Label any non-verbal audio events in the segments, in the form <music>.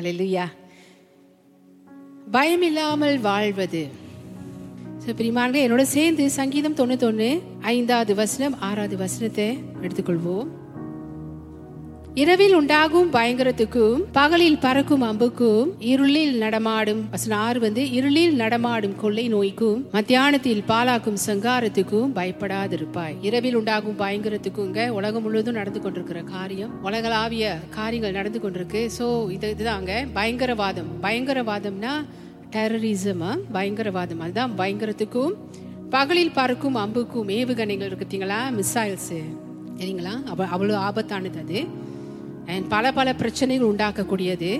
ஹalleluya. பயமில்லாமல் வாழ்வது. ஸோ என்னோட சேர்ந்து சங்கீதம் தொண்ணூத்தொன்று ஐந்தாவது வசனம் ஆறாவது வசனத்தை எடுத்துக்கொள்வோம். இரவில் உண்டாகும் பயங்கரத்துக்கும் பகலில் பறக்கும் அம்புக்கும் இருளில் நடமாடும் ஆறு வந்து இருளில் நடமாடும் கொள்ளை நோய்க்கும் மத்தியானத்தில் பாலாக்கும் சங்காரத்துக்கும் பயப்படாதிருப்பாய். இரவில் உண்டாகும் பயங்கரத்துக்குங்க உலகம் முழுவதும் நடந்து கொண்டிருக்கிற காரியம் உலகளாவிய காரியங்கள் நடந்து கொண்டிருக்கு. ஸோ இது இதுதாங்க பயங்கரவாதம். பயங்கரவாதம்னா டெரரிசமா பயங்கரவாதம். அதுதான் பயங்கரத்துக்கும் பகலில் பறக்கும் அம்புக்கும் ஏவுகணைகள் இருக்குத்தீங்களா மிசைல்ஸ் சரிங்களா? அவ அவ்வளோ ஆபத்தானது அது. அண்ட் பல பல பிரச்சனைகள் உண்டாக்கக்கூடியது.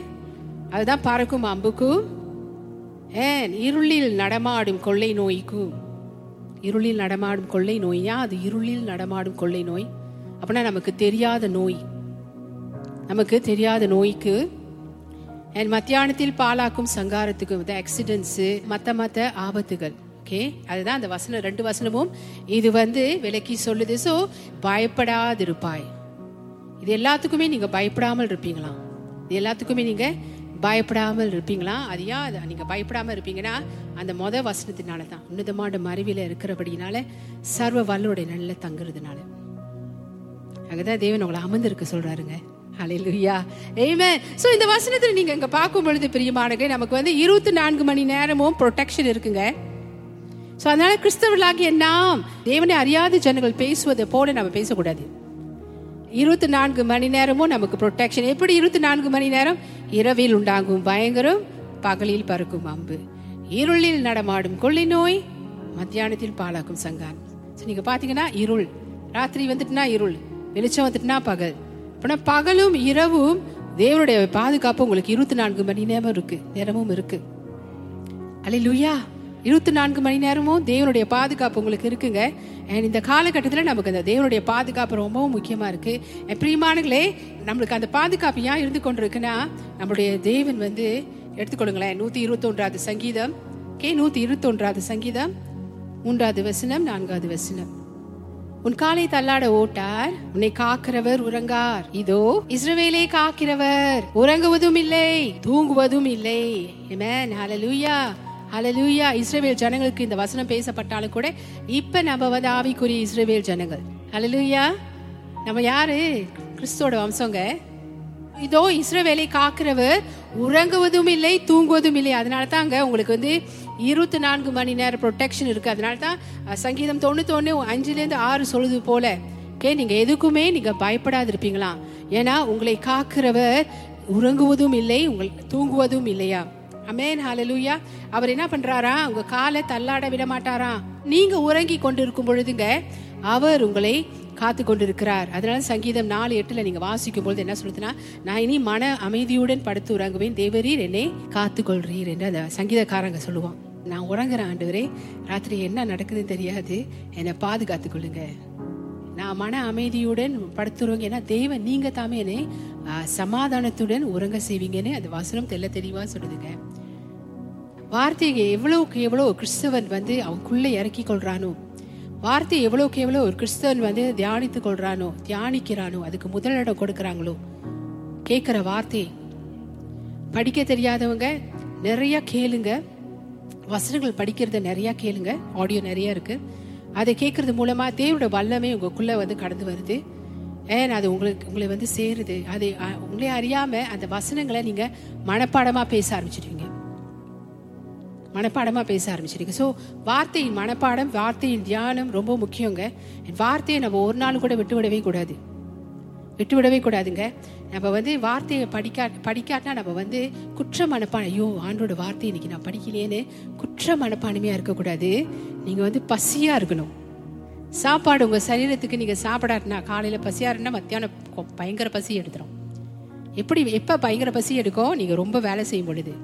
அதுதான் பறக்கும் அம்புக்கும் ஏன் இருளில் நடமாடும் கொள்ளை நோய்க்கும். இருளில் நடமாடும் கொள்ளை நோயா அது இருளில் நடமாடும் கொள்ளை நோய். அப்படின்னா நமக்கு தெரியாத நோய். நமக்கு தெரியாத நோய்க்கு அண்ட் மத்தியானத்தில் பாலாக்கும் சங்காரத்துக்கும் வந்து ஆக்சிடென்ட்ஸு மற்ற மற்ற ஆபத்துகள். ஓகே அதுதான் அந்த வசனம் ரெண்டு வசனமும் இது வந்து விலக்கி சொல்லுது. ஸோ பயப்படாதிருப்பாய். இது எல்லாத்துக்குமே நீங்கள் பயப்படாமல் இருப்பீங்களா? இது எல்லாத்துக்குமே நீங்கள் பயப்படாமல் இருப்பீங்களா? அது ஏன் அது நீங்க இருப்பீங்கன்னா அந்த மொத வசனத்தினால தான் உன்னதமான மறைவில இருக்கிறபடினால சர்வ வல்லோடைய நல்ல தங்குறதுனால. அங்கதான் தேவன் உங்களை அமர்ந்திருக்க சொல்றாருங்க. அலையிலுயா ஏமே ஸோ இந்த வசனத்தில் நீங்க இங்க பார்க்கும் பொழுது பிரியமானங்களே நமக்கு வந்து இருபத்தி நான்கு மணி நேரமும் ப்ரொடெக்ஷன் இருக்குங்க. ஸோ அதனால கிறிஸ்தவர்களாகிய நாம் தேவனை அறியாத ஜனங்கள் பேசுவதை போல நம்ம பேசக்கூடாது. இருபத்தி நான்கு மணி நேரமும் நமக்கு ப்ரொடெக்ஷன் எப்படி இருபத்தி நான்கு மணி நேரம்? இரவில் உண்டாகும் பயங்கரம் பகலில் பறக்கும் அம்பு. இருளில் நடமாடும் கொள்ளை நோய் மத்தியானத்தில் பாலாக்கும் சங்கான். ஸோ நீங்க பாத்தீங்கன்னா இருள். ராத்திரி வந்துட்டுனா இருள் வெளிச்சம் வந்துட்டுனா பகல். அப்படின்னா பகலும் இரவும் தேவனுடைய பாதுகாப்பு உங்களுக்கு இருபத்தி நான்கு மணி நேரம் இருக்கு நேரமும் இருக்கு. அல்லேலூயா இருபத்தி நான்கு மணி நேரமும் தேவனுடைய பாதுகாப்பு உங்களுக்கு இருக்குங்க. அண்ட் இந்த காலகட்டத்தில் நமக்கு அந்த தேவனுடைய பாதுகாப்பு ரொம்பவும் முக்கியமாக இருக்கு. பிரியமானங்களே நம்மளுக்கு அந்த பாதுகாப்பு ஏன் இருந்து கொண்டிருக்குன்னா நம்மளுடைய தேவன் வந்து எடுத்துக்கொள்ளுங்களேன் நூற்றி இருபத்தொன்றாவது சங்கீதம். கே நூற்றி இருபத்தொன்றாவது சங்கீதம். மூன்றாவது வசனம் நான்காவது வசனம். உன் காலை தள்ளாட ஓட்டார் உன்னை காக்கிறவர் உறங்கார். இதோ இஸ்ரவேலே காக்கிறவர் உறங்குவதும் இல்லை தூங்குவதும் இல்லை. அலலூயா இஸ்ரேவேல் ஜனங்களுக்கு இந்த வசனம் பேசப்பட்டாலும் கூட இப்ப நம்ம வந்து ஆவிக்குரிய இஸ்ரேவேல் ஜனங்கள். அலலூயா நம்ம யாரு? கிறிஸ்துவோட வம்சங்க. இதோ இஸ்ரவேலை காக்கிறவர் உறங்குவதும் இல்லை தூங்குவதும் இல்லை. அதனால தாங்க உங்களுக்கு வந்து இருபத்தி நான்கு மணி நேரம் ப்ரொடெக்ஷன் இருக்கு. அதனால தான் சங்கீதம் சங்கீதம் தொண்ணூத்தொன்னு அஞ்சுலேருந்து ஆறு சொல்லுது போல ஓகே நீங்க எதுக்குமே நீங்க பயப்படாது இருப்பீங்களா ஏன்னா உங்களை காக்கிறவர் உறங்குவதும் இல்லை உங்கள் தூங்குவதும் இல்லையா? அமேன் ஹாலலூயா அவர் என்ன பண்றாரா? உங்க காலை தள்ளாட விட மாட்டாரா நீங்க உறங்கி கொண்டிருக்கும் பொழுதுங்க அவர் உங்களை காத்து கொண்டிருக்கிறார். அதனால சங்கீதம் நாலு எட்டுல நீங்க வாசிக்கும் பொழுது என்ன சொல்லுதுன்னா நான் இனி மன அமைதியுடன் படுத்து உறங்குவேன். தேவரீர் என்னை காத்து கொள்றீர் என்று அந்த சங்கீதக்காரங்க சொல்லுவான். நான் உறங்குறேன் ஆண்டவரே ராத்திரி என்ன நடக்குதுன்னு தெரியாது. என்னை பாதுகாத்து கொள்ளுங்க. நான் மன அமைதியுடன் படுத்துருவங்க ஏன்னா தெய்வம் நீங்க தாமே என்னை சமாதானத்துடன் உறங்க செய்வீங்கன்னு அந்த வசனம் தெல்ல தெளிவா சொல்லுதுங்க. வார்த்தையை எவ்வளவுக்கு எவ்வளோ கிறிஸ்தவன் வந்து அவனுக்குள்ள இறக்கி கொள்றானோ வார்த்தை எவ்வளவுக்கு எவ்வளோ ஒரு கிறிஸ்தவன் வந்து தியானித்து கொள்றானோ தியானிக்கிறானோ அதுக்கு முதலிடம் கொடுக்கறாங்களோ கேட்கிற வார்த்தை படிக்க தெரியாதவங்க நிறைய கேளுங்க. வசனங்கள் படிக்கிறத நிறைய கேளுங்க. ஆடியோ நிறைய இருக்குது அதை கேட்கறது மூலமா தேவனோட வல்லமே உங்களுக்குள்ள வந்து கடந்து வருது. ஏன் அது உங்களுக்கு உங்களை வந்து சேருது. அது உங்களே அறியாம அந்த வசனங்களை நீங்க மனப்பாடமா பேச ஆரம்பிச்சிடுவீங்க மனப்பாடமா பேச ஆரம்பிச்சிருங்க ஸோ வார்த்தையின் மனப்பாடம் வார்த்தையின் தியானம் ரொம்ப முக்கியங்க. வார்த்தையை நம்ம ஒரு நாள் கூட விட்டு விடவே கூடாது. விட்டு விடவே கூடாதுங்க. நம்ம வந்து வார்த்தையை படிக்கா படிக்காட்டினா நம்ம வந்து குற்ற மனப்பான ஐயோ ஆண்டோட வார்த்தை இன்னைக்கு நான் படிக்கலையேன்னு குற்ற மனப்பான்மையாக இருக்கக்கூடாது. நீங்க வந்து பசியா இருக்கணும். சாப்பாடு உங்க சரீரத்துக்கு நீங்க சாப்பிடாட்டினா காலையில பசியா இருந்தா மத்தியானம் பயங்கர பசி எடுத்துரும். எப்படி எப்ப பயங்கர பசி எடுக்கும் நீங்க ரொம்ப வேலை செய்யும் பொழுது.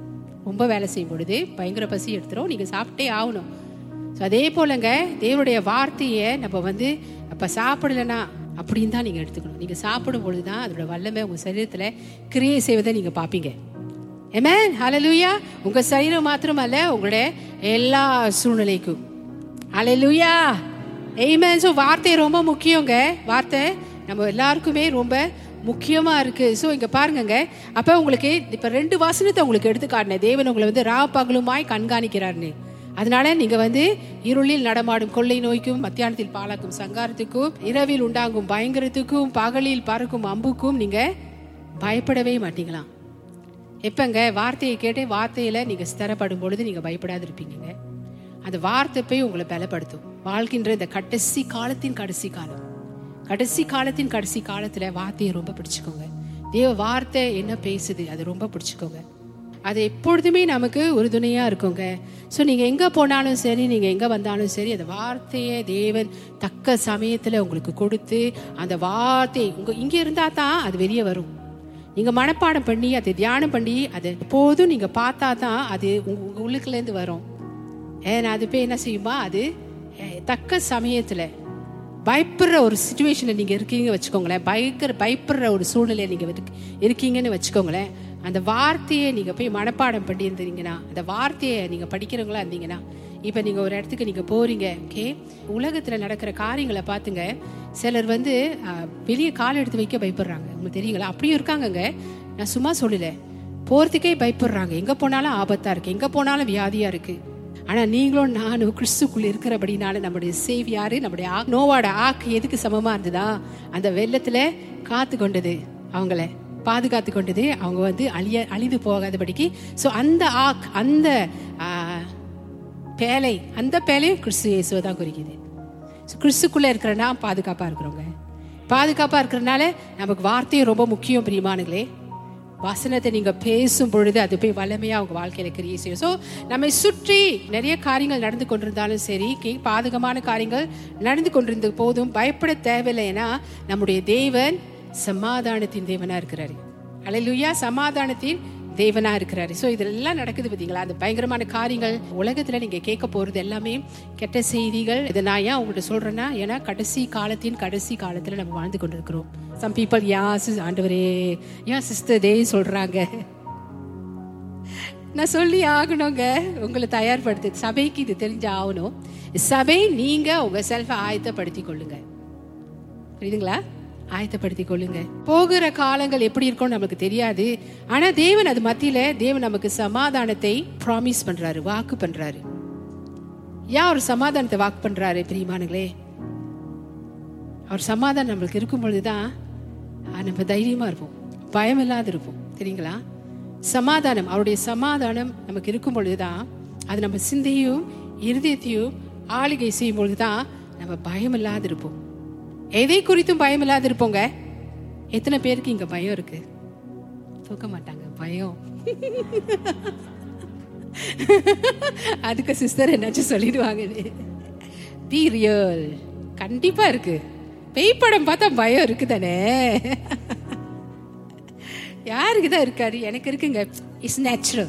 ரொம்ப வேலை செய்யும் பொழுது பயங்கர பசி எடுத்துரும் நீங்க சாப்பிட்டே ஆகணும். ஸோ அதே போலங்க தேவனுடைய வார்த்தையை நம்ம வந்து அப்ப சாப்பிடலன்னா அப்படின்னு தான் நீங்கள் எடுத்துக்கணும். நீங்கள் சாப்பிடும் பொழுது தான் அதோட வல்லமை உங்கள் சரீரத்தில் கிரியை செய்வதை நீங்கள் பார்ப்பீங்க ஏமேன் ஹalleluya உங்கள் சரீரம் மாத்திரமல்ல உங்களுடைய எல்லா சூழ்நிலைக்கும். ஹalleluya ஆமென் ஸோ வார்த்தை ரொம்ப முக்கியங்க. வார்த்தை நம்ம எல்லாருக்குமே ரொம்ப முக்கியமா இருக்கு. ஸோ இங்க பாருங்கங்க. அப்ப உங்களுக்கு இப்ப ரெண்டு வாசனத்தை உங்களுக்கு எடுத்து காட்டினேன். தேவன் உங்களை வந்து ராவ பகலுமாய் கண்காணிக்கிறாருன்னு அதனால நீங்க வந்து இருளில் நடமாடும் கொள்ளை நோய்க்கும் மத்தியானத்தில் பாலாக்கும் சங்காரத்துக்கும் இரவில் உண்டாகும் பயங்கரத்துக்கும் பகலில் பறக்கும் அம்புக்கும் நீங்க பயப்படவே மாட்டீங்களாம். எப்பங்க? வார்த்தையை கேட்டு வார்த்தையில நீங்க ஸ்திரப்படும் பொழுது நீங்க பயப்படாது இருப்பீங்க அந்த வார்த்தை போய் உங்களை பலப்படுத்தும். வாழ்கின்ற இந்த கடைசி காலத்தின் கடைசி காலம். கடைசி காலத்தின் கடைசி காலத்துல வார்த்தையை ரொம்ப பிடிச்சுக்கோங்க. தேவ வார்த்தை என்ன பேசுது அதை ரொம்ப பிடிச்சுக்கோங்க. அது எப்பொழுதுமே நமக்கு உறுதுணையாக இருக்குங்க. ஸோ நீங்கள் எங்கே போனாலும் சரி நீங்கள் எங்கே வந்தாலும் சரி அந்த வார்த்தையை தேவன் தக்க சமயத்தில் உங்களுக்கு கொடுத்து அந்த வார்த்தை உங்கள் இங்கே இருந்தால் தான் அது வெளியே வரும். நீங்கள் மனப்பாடம் பண்ணி அதை தியானம் பண்ணி அதை எப்போதும் நீங்கள் பார்த்தா தான் அது உங்கள் உங்கள் உள்ளுக்குள்ள வரும். ஏன்னா அது போய் என்ன செய்யுமா? அது தக்க சமயத்தில் பயப்படுற ஒரு சுச்சுவேஷனில் நீங்கள் இருக்கீங்க வச்சுக்கோங்களேன். பயங்கர பயப்படுற ஒரு சூழ்நிலையை நீங்கள் இருக்கீங்கன்னு வச்சுக்கோங்களேன். அந்த வார்த்தையை நீங்கள் போய் மனப்பாடம் பண்ணியிருந்தீங்கன்னா அந்த வார்த்தையை நீங்கள் படிக்கிறவங்களா இருந்தீங்கன்னா இப்போ நீங்கள் ஒரு இடத்துக்கு நீங்கள் போகிறீங்க ஓகே உலகத்தில் நடக்கிற காரியங்களை பார்த்துங்க. சிலர் வந்து வெளியே கால் எடுத்து வைக்க பயப்படுறாங்க. உங்களுக்கு தெரியுங்களா? அப்படியும் இருக்காங்கங்க. நான் சும்மா சொல்லல. போகிறதுக்கே பயப்படுறாங்க. எங்கே போனாலும் ஆபத்தாக இருக்குது எங்கே போனாலும் வியாதியாக இருக்குது ஆனால் நீங்களும் நானும் கிறிஸ்துக்குள்ள இருக்கிறபடினால நம்முடைய சேவியார் நம்முடைய நோவாட ஆக்கு எதுக்கு சமமாக இருந்ததா? அந்த வெள்ளத்தில் காத்து கொண்டது அவங்கள. பாதுகாத்து கொண்டது அவங்க வந்து அழிய அழிந்து போகாதபடிக்கு. ஸோ அந்த ஆக் அந்த பேலை அந்த பேலையும் கிறிஸ்து இயேசுவை தான் குறிக்குது. ஸோ கிறிஸ்துக்குள்ளே இருக்கிறனா பாதுகாப்பாக இருக்கிறவங்க பாதுகாப்பாக இருக்கிறனால நமக்கு வார்த்தையும் ரொம்ப முக்கியம் பிரியமானுங்களே வசனத்தை நீங்கள் பேசும் பொழுது அது போய் வல்லமையாக உங்கள் வாழ்க்கையில் கிரியை செய்யும். ஸோ நம்மை சுற்றி நிறைய காரியங்கள் நடந்து கொண்டிருந்தாலும் சரி பாதகமான காரியங்கள் நடந்து கொண்டிருந்த போதும் பயப்பட தேவையில்லை. ஏன்னா நம்முடைய தேவன் சமாதானத்தின் தேவனா இருக்கிறாரு. அல்லேலூயா சமாதானத்தின் தேவனா இருக்கிறாரு. ஸோ இதெல்லாம் நடக்குது பார்த்தீங்களா? அந்த பயங்கரமான காரியங்கள் உலகத்துல நீங்க கேட்க போறது எல்லாமே கெட்ட செய்திகள் இதை நான் ஏன் உங்கள்கிட்ட சொல்றேன்னா ஏன்னா கடைசி காலத்தின் கடைசி காலத்துல நம்ம வாழ்ந்து கொண்டிருக்கிறோம். சம் பீப்புள் யா ஆண்டவரே ஏன் சிஸ்டர் டே சொல்றாங்க. நான் சொல்லி ஆகணுங்க. உங்களை தயார்படுத்து சபைக்கு இது தெரிஞ்சு ஆகணும். சபை நீங்க உங்க செல்ஃபை ஆயத்தப்படுத்தி கொள்ளுங்க. புரியுதுங்களா? ஆயத்தப்படுத்திக் கொள்ளுங்க போகிற காலங்கள் எப்படி இருக்கும்னு நமக்கு தெரியாது. ஆனா தேவன் அது மத்தியில தேவன் நமக்கு சமாதானத்தை ப்ராமிஸ் பண்றாரு வாக்கு பண்றாரு. ஏன் அவர் சமாதானத்தை வாக்கு பண்றாரு பிரியமானுங்களே அவர் சமாதானம் நம்மளுக்கு இருக்கும் பொழுதுதான் நம்ம தைரியமா இருப்போம். பயம் இல்லாத இருப்போம். தெரியுங்களா? சமாதானம் அவருடைய சமாதானம் நமக்கு இருக்கும் பொழுதுதான் அது நம்ம சிந்தையும் இருதயத்தையும் ஆளுகை செய்யும் பொழுதுதான் நம்ம பயம் இல்லாத இருப்போம். எதை குறித்தும் பயம் இல்லாத இருப்போங்க. எத்தனை பேருக்கு இங்க பயம் இருக்கு? தூக்க மாட்டாங்க. பயம். அதுக்கு சிஸ்டர் என்னாச்சும் சொல்லிடுவாங்க. பி ரியல் கண்டிப்பா இருக்கு. பேய் படம் பார்த்தா பயம் இருக்குதானே? யாருக்கு தான் இருக்காரு? எனக்கு இருக்குங்க. இட்ஸ் நேச்சுரல்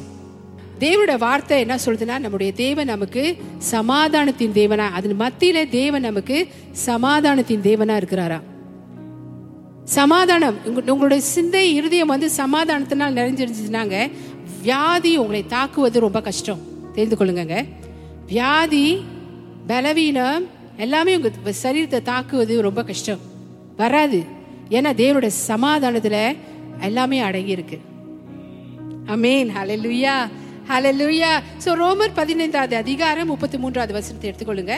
தேவனோட வார்த்தை என்ன சொல்றதுன்னா நம்முடைய தேவன் நமக்கு சமாதானத்தின் தேவனா. அதன் மத்தியில தேவன் நமக்கு சமாதானத்தின் தேவனா இருக்கிறாரா? சமாதானம் உங்களுடைய சிந்தை இருதயம் வந்து சமாதானத்தினால் நிறைஞ்சிருந்துச்சுனாங்க. வியாதி உங்களை தாக்குவது ரொம்ப கஷ்டம். தெரிந்து கொள்ளுங்க வியாதி பலவீனம் எல்லாமே உங்க சரீரத்தை தாக்குவது ரொம்ப கஷ்டம். வராது. ஏன்னா தேவனோட சமாதானத்துல எல்லாமே அடங்கி இருக்கு அமேன் லுய்யா ஹalleluya சோ ரோமர் பதினைந்தாவது அதிகாரம் முப்பத்தி மூன்றாவது வசனத்தை எடுத்துக்கொள்ளுங்க.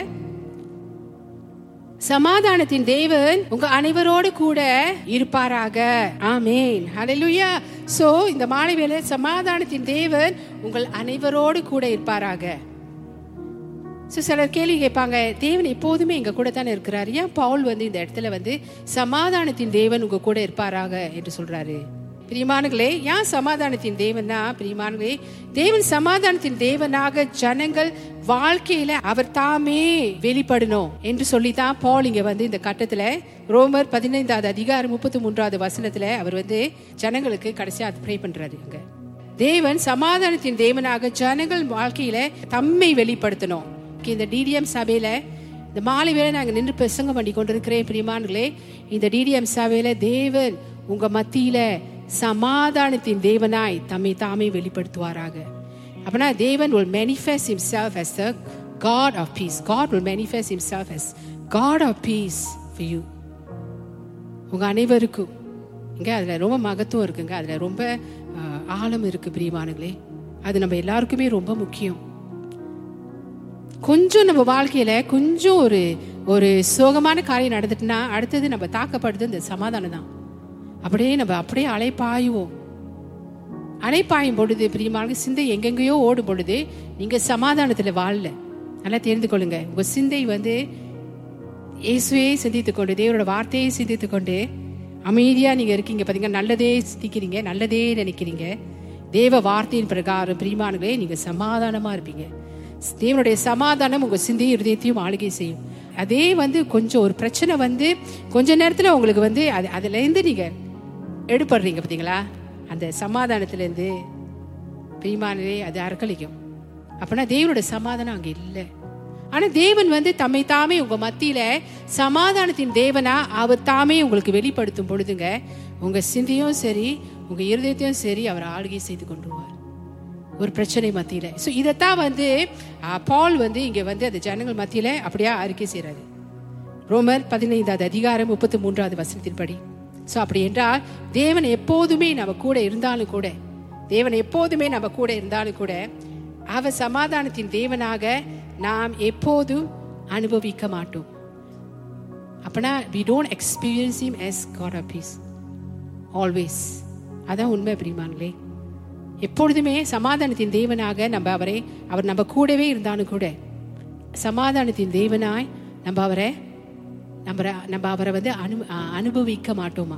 சமாதானத்தின் தேவன் உங்க அனைவரோடு கூட இருப்பாராக. ஆமேன் ஹலலுயா சோ இந்த மாலை வேலை சமாதானத்தின் தேவன் உங்கள் அனைவரோடு கூட இருப்பாராக. ஸோ சிலர் கேள்வி கேட்பாங்க தேவன் எப்போதுமே எங்க கூட தானே இருக்கிறாரு? ஏன் பவுல் வந்து இந்த இடத்துல வந்து சமாதானத்தின் தேவன் உங்க கூட இருப்பாராக? என்று சொல்றாரு. பிரியமானங்களே ஏன் சமாதானத்தின் தேவனா? பிரியமானங்களே தேவன் சமாதானத்தின் தேவனாக ஜனங்கள் வாழ்க்கையில அவர் தாமே வெளிப்படணும் என்று சொல்லிதான் பால் இங்க வந்து இந்த கட்டத்துல ரோமர் பதினைந்தாவது அதிகாரம் முப்பத்தி மூன்றாவது வசனத்துல அவர் வந்து ஜனங்களுக்கு கடைசியா அது ப்ரே பண்றாரு அங்க தேவன் சமாதானத்தின் தேவனாக ஜனங்கள் வாழ்க்கையில தம்மை வெளிப்படுத்தணும். இந்த டிடிஎம் சபையில இந்த மாலை வேலை நாங்க நின்று பிரசங்கம் பண்ணி கொண்டிருக்கிறேன் பிரிமான்களே இந்த டிடிஎம் சபையில தேவன் உங்க மத்தியில சமாதானத்தின் தேவனாய் தம்மை தாமே வெளிப்படுத்துவாராக. அப்பனா தேவன் will manifest himself as the God of peace. God will manifest himself as God of peace for you. உங்க அனைவருக்கும் இங்க அதில் ரொம்ப மகத்துவம் இருக்குங்க. அதில் ரொம்ப ஆழம் இருக்கு பிரியமானங்களே அது நம்ம எல்லாருக்குமே ரொம்ப முக்கியம். கொஞ்சம் நம்ம வாழ்க்கையில கொஞ்சம் ஒரு ஒரு சோகமான காரியம் நடந்துட்டுனா அடுத்தது நம்ம தாக்கப்படுது இந்த சமாதானம் தான். அப்படியே நம்ம அப்படியே அலைப்பாயுவோம். அலைப்பாயும் பொழுது பிரியமான சிந்தை எங்கெங்கேயோ ஓடும் பொழுது நீங்க சமாதானத்துல வாழல. நல்லா தெரிந்து கொள்ளுங்க. உங்க சிந்தை வந்து இயேசுவே சிந்தித்துக் கொண்டு தேவரோட வார்த்தையை சிந்தித்துக் கொண்டு அமைதியா நீங்க இருக்கீங்க. பாத்தீங்கன்னா நல்லதே சிந்திக்கிறீங்க நல்லதே நினைக்கிறீங்க. தேவ வார்த்தையின் பிரகாரம் பிரியமானங்களே நீங்க சமாதானமா இருப்பீங்க. தேவனுடைய சமாதானம் உங்க சிந்தையும் இருதயத்தையும் ஆளுகை செய்யும். அதே வந்து கொஞ்சம் ஒரு பிரச்சனை வந்து கொஞ்ச நேரத்துல உங்களுக்கு வந்து அது அதுல இருந்து நீங்க எடுப்படுறீங்க பார்த்தீங்களா? அந்த சமாதானத்திலேருந்து பிரிமானவே அது அறக்கழிக்கும் அப்படின்னா தேவனோட சமாதானம் அங்கே இல்லை. ஆனால் தேவன் வந்து தம்மை தாமே உங்கள் மத்தியில் சமாதானத்தின் தேவனா அவர் தாமே உங்களுக்கு வெளிப்படுத்தும் பொழுதுங்க உங்கள் சிந்தையும் சரி உங்கள் இருதயத்தையும் சரி அவர் ஆளுகை செய்து கொண்டுருவார் ஒரு பிரச்சனை மத்தியில். ஸோ இதைத்தான் வந்து பால் வந்து இங்கே வந்து அந்த ஜனங்கள் மத்தியில் அப்படியே அறிக்கை செய்கிறாரு ரோமர் பதினைந்தாவது அதிகாரம் முப்பத்தி மூன்றாவது வசனத்தின்படி. ஸோ அப்படி என்றால் தேவன் எப்போதுமே நம்ம கூட இருந்தாலும் கூட தேவன் எப்போதுமே நம்ம கூட இருந்தாலும் கூட அவர் சமாதானத்தின் தேவனாக நாம் எப்போதும் அனுபவிக்க மாட்டோம். அப்பனா we don't experience him as God of peace always அதான் உண்மை பிரிமாங்களே எப்பொழுதுமே சமாதானத்தின் தேவனாக நம்ம அவரை அவர் நம்ம கூடவே இருந்தாலும் கூட சமாதானத்தின் தேவனாய் நம்ம அவரை நம்ம நம்ம அவரை வந்து அனு அனுபவிக்க மாட்டோமா?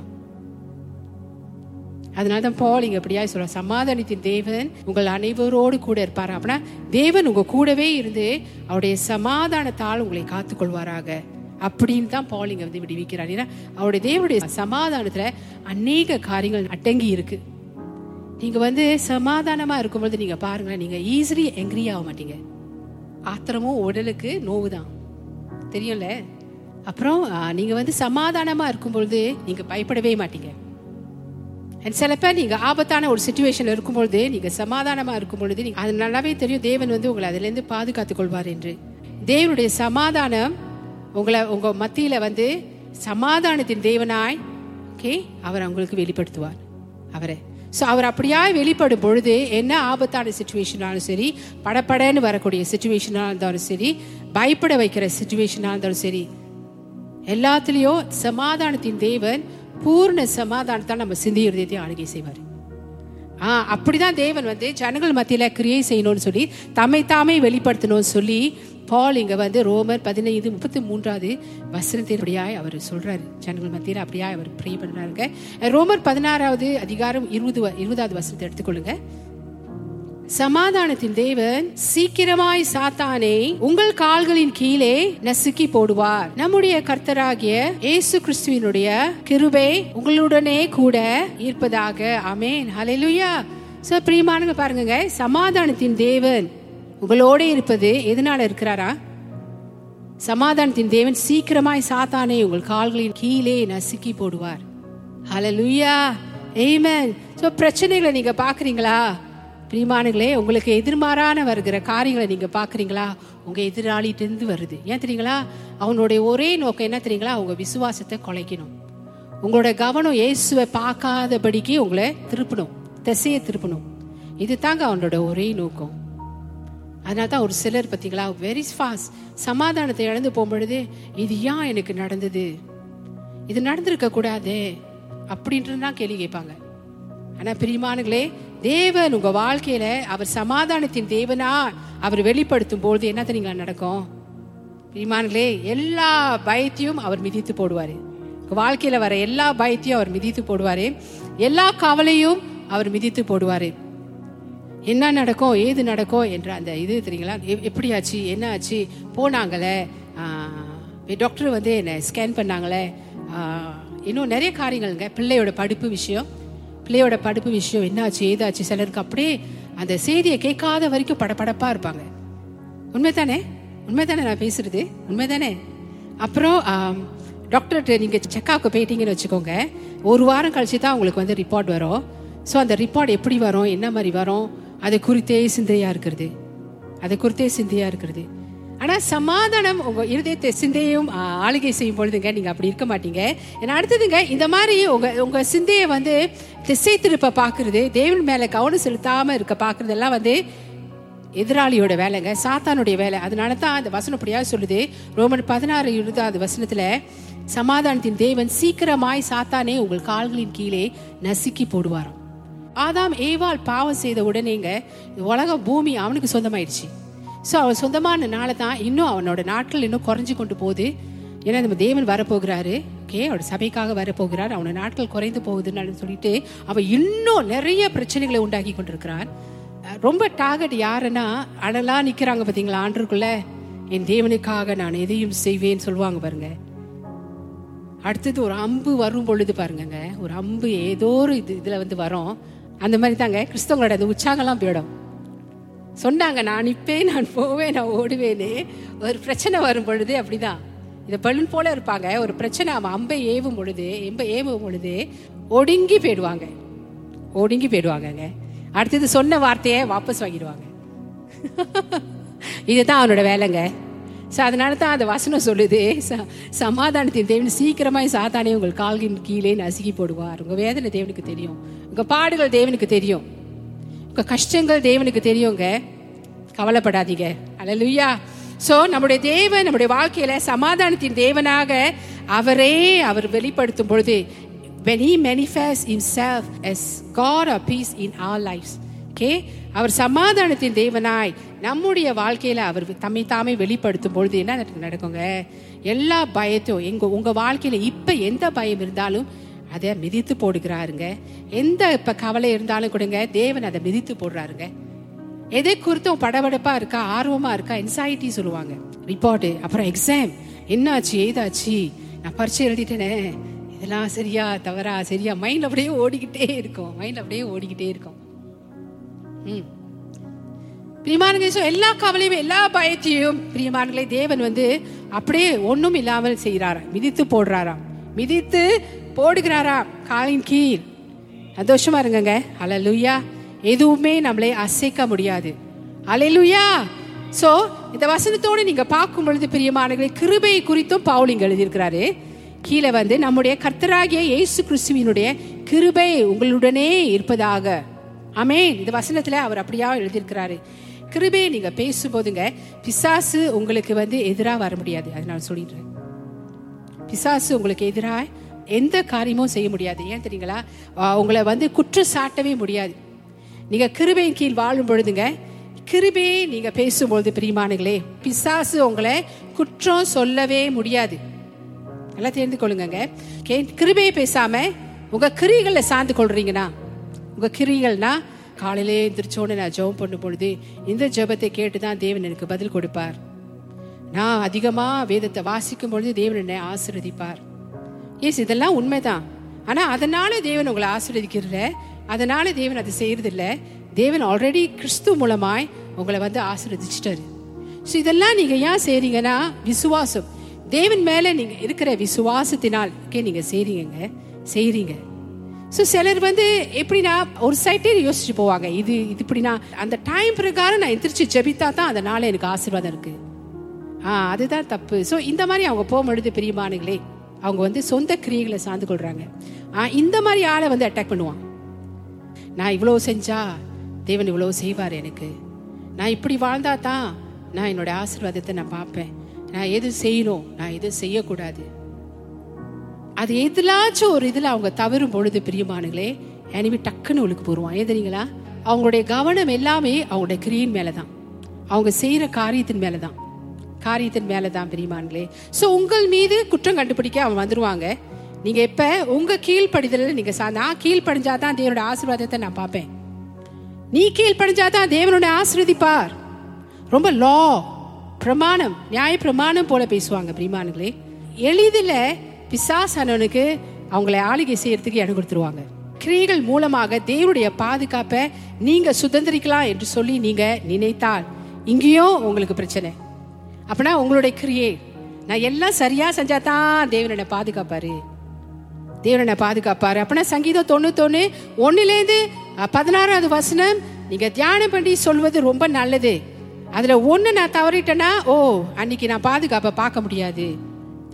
அதனால தான் பால் இங்க அப்படியா சொல்ற சமாதானத்தின் தேவன் உங்கள் அனைவரோடு கூட இருப்பார்? அப்படின்னா தேவன் உங்க கூடவே இருந்து அவருடைய சமாதானத்தால் உங்களை காத்துக்கொள்வாராக. அப்படின்னு தான் பால் இங்க வந்து விடுவிக்கிறார். ஏன்னா அவருடைய தேவனுடைய சமாதானத்துல அநேக காரியங்கள் அடங்கி இருக்கு. நீங்க வந்து சமாதானமா இருக்கும்போது நீங்க பாருங்களேன் நீங்க ஈஸிலி எங்கிரி ஆக மாட்டீங்க. ஆத்திரமும் உடலுக்கு நோவு தான் தெரியும்ல? அப்புறம் நீங்கள் நீங்க வந்து சமாதானமா இருக்கும் பொழுது நீங்க பயப்படவே மாட்டீங்க. அண்ட் சில பேர் நீங்க ஆபத்தான ஒரு சுச்சுவேஷன்ல இருக்கும் பொழுது நீங்க சமாதானமா இருக்கும் பொழுது நீங்க அது நல்லாவே தெரியும். தேவன் வந்து உங்களை அதுல இருந்து பாதுகாத்துக் கொள்வார் என்று. தேவனுடைய சமாதானம் உங்களை உங்க மத்தியில வந்து சமாதானத்தின் தேவனாய் ஓகே அவர் உங்களுக்கு வெளிப்படுத்துவார். அவரை. ஸோ அவர் அப்படியாய் வெளிப்படும் பொழுது என்ன ஆபத்தான சுச்சுவேஷனாலும் சரி படப்படன்னு வரக்கூடிய சுச்சுவேஷனாக இருந்தாலும் சரி பயப்பட வைக்கிற சுச்சுவேஷனாக இருந்தாலும் சரி எல்லாத்துலேயும் சமாதானத்தின் தேவன் பூர்ண சமாதானத்தை நம்ம சிந்தி இருதயத்தை ஆளுகை செய்வார். ஆ அப்படிதான் தேவன் வந்து ஜனங்கள் மத்தியில் கிரியை செய்யணும்னு சொல்லி தம்மை தாமே வெளிப்படுத்தணும்னு சொல்லி பால் இங்க வந்து ரோமர் பதினைந்து முப்பத்தி மூன்றாவது வசனத்தின்படியாய் அவர் சொல்றாரு. ஜனங்கள் மத்தியில் அப்படியாய் அவர் ப்ரே பண்ணுறாருங்க. ரோமர் பதினாறாவது அதிகாரம் இருபது வ- இருபதாவது வசனத்தை எடுத்துக்கொள்ளுங்க. சமாதானத்தின் தேவன் சீக்கிரமாய் சாத்தானை உங்கள் கால்களின் கீழே நசுக்கி போடுவார். நம்முடைய கர்த்தராகிய இயேசு கிறிஸ்துவினுடைய கிருபை உங்களுடனே கூட இருப்பதாக. அமேன் ஹலெலுயா சோ பிரியமானங்க பாருங்க சமாதானத்தின் தேவன் உங்களோட இருப்பது எதனால இருக்கிறாரா? சமாதானத்தின் தேவன் சீக்கிரமாய் சாத்தானை உங்கள் கால்களின் கீழே நசுக்கி போடுவார். ஹலலுயா ஏமன் சோ பிரச்சனைகளை நீங்க பாக்குறீங்களா பிரியமானங்களே உங்களுக்கு எதிர்மாறான வருகிற காரியங்களை நீங்க பாக்குறீங்களா உங்க எதிராளிகிட்டேருந்து இருந்து வருது. ஏன் தெரியுங்களா? அவனுடைய ஒரே நோக்கம் என்ன தெரியுங்களா? உங்க விசுவாசத்தை குலைக்கணும். உங்களோட கவனம் இயேசுவை பார்க்காதபடிக்கு உங்களை திருப்பணும். திசையை திருப்பணும். இது தாங்க அவனோட ஒரே நோக்கம். அதனால தான் ஒரு சிலர் பார்த்தீங்களா வெரி ஃபாஸ்ட் சமாதானத்தை இழந்து போகும்பொழுது இது ஏன் எனக்கு நடந்தது? இது நடந்திருக்க கூடாதே அப்படின்றது தான் கேள்வி கேட்பாங்க. ஆனா பிரியமானங்களே தேவன் உங்க வாழ்க்கையில அவர் சமாதானத்தின் தேவனா அவர் வெளிப்படுத்தும் பொழுது என்ன தெரியுங்களா நடக்கும்? பிரியமானங்களே எல்லா பயத்தையும் அவர் மிதித்து போடுவாரு. உங்க வாழ்க்கையில வர எல்லா பயத்தையும் அவர் மிதித்து போடுவாரு. எல்லா கவலையும் அவர் மிதித்து போடுவாரு. என்ன நடக்கும் ஏது நடக்கும் என்ற அந்த இது தெரியுங்களா? எ- எப்படி ஆச்சு என்ன ஆச்சு போனாங்களே டாக்டர் வந்து என்னை ஸ்கேன் பண்ணாங்களே. இன்னும் நிறைய காரியங்கள்ங்க. பிள்ளையோட படிப்பு விஷயம். பிள்ளையோட படிப்பு விஷயம் என்னாச்சு ஏதாச்சு சிலருக்கு அப்படியே அந்த செய்தியை கேட்காத வரைக்கும் படபடப்பா இருப்பாங்க. உண்மைதானே? உண்மைதானே நான் பேசுறது? உண்மைதானே? அப்புறம் டாக்டர்கிட்ட நீங்கள் செக்அப்க்கு போயிட்டீங்கன்னு வச்சுக்கோங்க. ஒரு வாரம் கழிச்சு தான் உங்களுக்கு வந்து ரிப்போர்ட் வரும். ஸோ அந்த ரிப்போர்ட் எப்படி வரும்? என்ன மாதிரி வரும்? அது குறித்தே சிந்தையாக இருக்கிறது. அது குறித்தே சிந்தையாக இருக்கிறது. ஆனால் சமாதானம் உங்கள் இருதயத்தை சிந்தையும் ஆளுகை செய்யும் பொழுதுங்க நீங்கள் அப்படி இருக்க மாட்டீங்க. ஏன்னா அடுத்ததுங்க இந்த மாதிரி உங்கள் உங்கள் சிந்தையை வந்து திசை திருப்ப பார்க்குறது தேவன் மேலே கவனம் செலுத்தாமல் இருக்க பார்க்குறதெல்லாம் வந்து எதிராளியோட வேலைங்க சாத்தானுடைய வேலை. அதனால தான் அந்த வசனம் அப்படியா சொல்லுது. ரோமன் பதினாறு இருபதாவது வசனத்தில் சமாதானத்தின் தேவன் சீக்கிரமாய் சாத்தானே உங்கள் கால்களின் கீழே நசுக்கி போடுவாராம். ஆதாம் ஏவால் பாவம் செய்த உடனேங்க உலக உலகம் பூமி அவனுக்கு சொந்தமாயிடுச்சு. ஸோ அவன் சொந்தமான நாளை தான் இன்னும் அவனோட நாட்கள் இன்னும் குறைஞ்சு கொண்டு போகுது. ஏன்னா நம்ம தேவன் வரப்போகிறாரு. ஓகே அவரோட சபைக்காக வரப்போகிறார். அவனோட நாட்கள் குறைந்து போகுதுன்னு சொல்லிட்டு அவன் இன்னும் நிறைய பிரச்சனைகளை உண்டாக்கி கொண்டிருக்கிறான். ரொம்ப டார்கெட் யாருன்னா அடலாக நிற்கிறாங்க பார்த்தீங்களா ஆண்டுக்குள்ள என் தேவனுக்காக நான் எதையும் செய்வேன்னு சொல்லுவாங்க பாருங்க. அடுத்தது ஒரு அம்பு வரும் பொழுது பாருங்கங்க. ஒரு அம்பு ஏதோ ஒரு இது இதில் வந்து வரும். அந்த மாதிரி தாங்க கிறிஸ்தவங்களோட அந்த உற்சாகம்லாம் போயிடும். சொன்னாங்க நான் நிற்பேன் நான் போவேன் நான் ஓடுவேன்னு ஒரு பிரச்சனை வரும் பொழுது அப்படிதான். இந்த பலூன் போல இருப்பாங்க. ஒரு பிரச்சனை அவன் அம்பை ஏவும் பொழுது எம்பை ஏவும் பொழுது ஒடுங்கி போயிடுவாங்க. ஒடுங்கி போயிடுவாங்கங்க. அடுத்தது சொன்ன வார்த்தையை வாபஸ் வாங்கிடுவாங்க. <laughs> இதுதான் அவனோட வேலைங்க. ஸோ அதனால தான் அந்த வசனம் சொல்லுது ச- சமாதானத்தின் தேவன் சீக்கிரமாய் சாத்தானே உங்கள் கால்கின் கீழே நசுக்கி போடுவார். உங்கள் வேதனை தேவனுக்கு தெரியும். உங்கள் பாடுகள் தேவனுக்கு தெரியும். உங்க கஷ்டங்கள் தேவனுக்கு தெரியுங்க. கவலைப்படாதீங்க. அலலுயா சோ நம்முடைய தேவன் நம்முடைய வாழ்க்கையில சமாதானத்தின் தேவனாக அவரே அவர் வெளிப்படுத்தும் பொழுது when he manifests himself as God of peace in our lives okay? அவர் சமாதானத்தின் தேவனாய் நம்முடைய வாழ்க்கையில அவர் தம்மை தாமே வெளிப்படுத்தும் பொழுது என்ன நடக்குங்க? எல்லா பயத்தையும் எங்க உங்க வாழ்க்கையில இப்ப எந்த பயம் இருந்தாலும் அதை மிதித்து போடுகிறாருங்க. எந்த இப்ப கவலை இருந்தாலும் கொடுங்க தேவன் அதை மிதித்து போடுறாருங்க. எதை குறித்தும் படபடப்பா இருக்கா ஆர்வமா இருக்கா என்சைட்டி சொல்லுவாங்க. ரிப்போர்ட்டு அப்புறம் எக்ஸாம் என்னாச்சு ஏதாச்சு? நான் பரிச்சை எழுதிட்டேனே. இதெல்லாம் சரியா தவறா சரியா? மைண்ட் அப்படியே ஓடிக்கிட்டே இருக்கும். மைண்ட் அப்படியே ஓடிக்கிட்டே இருக்கும். ம். பிரியமானங்களே எல்லா கவலையும் எல்லா பயத்தையும் பிரியமானங்களே தேவன் வந்து அப்படியே ஒண்ணும் இல்லாமல் செய்கிறாராம் மிதித்து போடுறாராம். மிதித்து போடுகிறாரா? காலின் கீழ். சந்தோஷமா இருங்கங்க. அலலுயா எதுவுமே நம்மளை அசைக்க முடியாது. அலலுயா சோ இந்த வசனத்தோடு நீங்க பார்க்கும் பொழுது பிரியமானங்களே கிருபை குறித்தும் பவுலிங் எழுதியிருக்கிறாரு. கீழே வந்து நம்முடைய கர்த்தராகிய இயேசு கிறிஸ்துவினுடைய கிருபை உங்களுடனே இருப்பதாக. அமே இந்த வசனத்துல அவர் அப்படியா எழுதியிருக்கிறாரு. கிருபையை நீங்க பேசும்போதுங்க பிசாசு உங்களுக்கு வந்து எதிராக வர முடியாது. அது நான் சொல்லிடுறேன். பிசாசு உங்களுக்கு எதிராக எந்த காரியமும் செய்ய முடியாது. ஏன் தெரியுங்களா? உங்களை வந்து குற்றம் சாட்டவே முடியாது. நீங்க கிருபையின் கீழ் வாழும் பொழுதுங்க கிருபையை நீங்க பேசும்பொழுது பிரியமானங்களே பிசாசு உங்களை குற்றம் சொல்லவே முடியாது. நல்லா தெரிந்து கொள்ளுங்க கிருபையை பேசாம உங்க கிரிகளை சார்ந்து கொள்றீங்கன்னா உங்க கிரிகள்னா காலையிலே எந்திரிச்சோன்னு நான் ஜெபம் பண்ணும் பொழுது இந்த ஜெபத்தை கேட்டு தான் தேவன் எனக்கு பதில் கொடுப்பார். நான் அதிகமா வேதத்தை வாசிக்கும் பொழுது தேவன் என்னை ஆசிர்வதிப்பார். எஸ் இதெல்லாம் உண்மைதான். ஆனா அதனால தேவன் உங்களை ஆசீர்வதிக்கிறல அதனால தேவன் அதை செய்யறதில்ல. தேவன் ஆல்ரெடி கிறிஸ்து மூலமாய் உங்களை வந்து ஆசீர்வதிச்சிட்டாரு. ஸோ இதெல்லாம் நீங்க ஏன் செய்றீங்கன்னா விசுவாசம். தேவன் மேல நீங்க இருக்கிற விசுவாசத்தினால் ஓகே நீங்க செய்றீங்க செய்றீங்க. ஸோ சிலர் வந்து எப்படின்னா ஒரு சைட்டே யோசிச்சு போவாங்க. இது இது இப்படின்னா அந்த டைம் பிரகாரம் நான் எந்திரிச்சு ஜெபித்தா தான் அதனால எனக்கு ஆசீர்வாதம் இருக்கு. ஆ அதுதான் தப்பு. ஸோ இந்த மாதிரி அவங்க போகும்பொழுது பிரியமானுங்களே அவங்க வந்து சொந்த கிரியைகளை சார்ந்து கொள்றாங்க. ஆ இந்த மாதிரி ஆளை வந்து அட்டாக் பண்ணுவான். நான் இவ்வளோ செஞ்சா தேவன் இவ்வளோ செய்வார் எனக்கு. நான் இப்படி வாழ்ந்தா தான் நான் என்னோட ஆசீர்வாதத்தை நான் பார்ப்பேன். நான் எது செய்யணும்? நான் எது செய்யக்கூடாது? அது எதுலாச்சும் ஒரு இதில் அவங்க தவறும் பொழுது பிரியமானுங்களே எனவே டக்குன்னு உழுக்கு போடுவான் ஏன் தெரியுங்களா? அவங்களுடைய கவனம் எல்லாமே அவங்களுடைய கிரியின் மேலதான். அவங்க செய்கிற காரியத்தின் மேலே தான் காரியத்தின் மேலே தான் பிரியமானுங்களே ஸோ உங்கள் மீது குற்றம் கண்டுபிடிக்க அவன் வந்துருவாங்க. நீங்கள் எப்போ உங்கள் கீழ்ப்படிதலில் நீங்கள் சா- நான் கீழ்ப்படிஞ்சாதான் தேவனோட ஆசீர்வாதத்தை நான் பார்ப்பேன். நீ கீழ்ப்படிஞ்சாதான் தேவனோட ஆசீர்வதிப்பார். ரொம்ப லா பிரமாணம் நியாய பிரமாணம் போல பேசுவாங்க பிரிமானுங்களே எளிதில் பிசாசானவனுக்கு அவங்கள ஆளுகை செய்யறதுக்கு இடம் கொடுத்துருவாங்க. கிரியைகள் மூலமாக தேவனுடைய பாதுகாப்பை நீங்கள் சுதந்திரிக்கலாம் என்று சொல்லி நீங்கள் நினைத்தால் இங்கேயும் உங்களுக்கு பிரச்சனை. அப்படின்னா உங்களுடைய கிரியே. நான் எல்லாம் சரியா செஞ்சா தான் தேவன் என்னை பாதுகாப்பாரு. தேவன் என்னை பாதுகாப்பாரு. அப்படின்னா சங்கீதம் தொண்ணூத்தொன்னு ஒன்னுலேருந்து பதினாறாவது வசனம் நீங்க தியானம் பண்ணி சொல்வது ரொம்ப நல்லது. அதுல ஒண்ணு நான் தவறிட்டேன்னா ஓ அன்னைக்கு நான் பாதுகாப்பை பார்க்க முடியாது.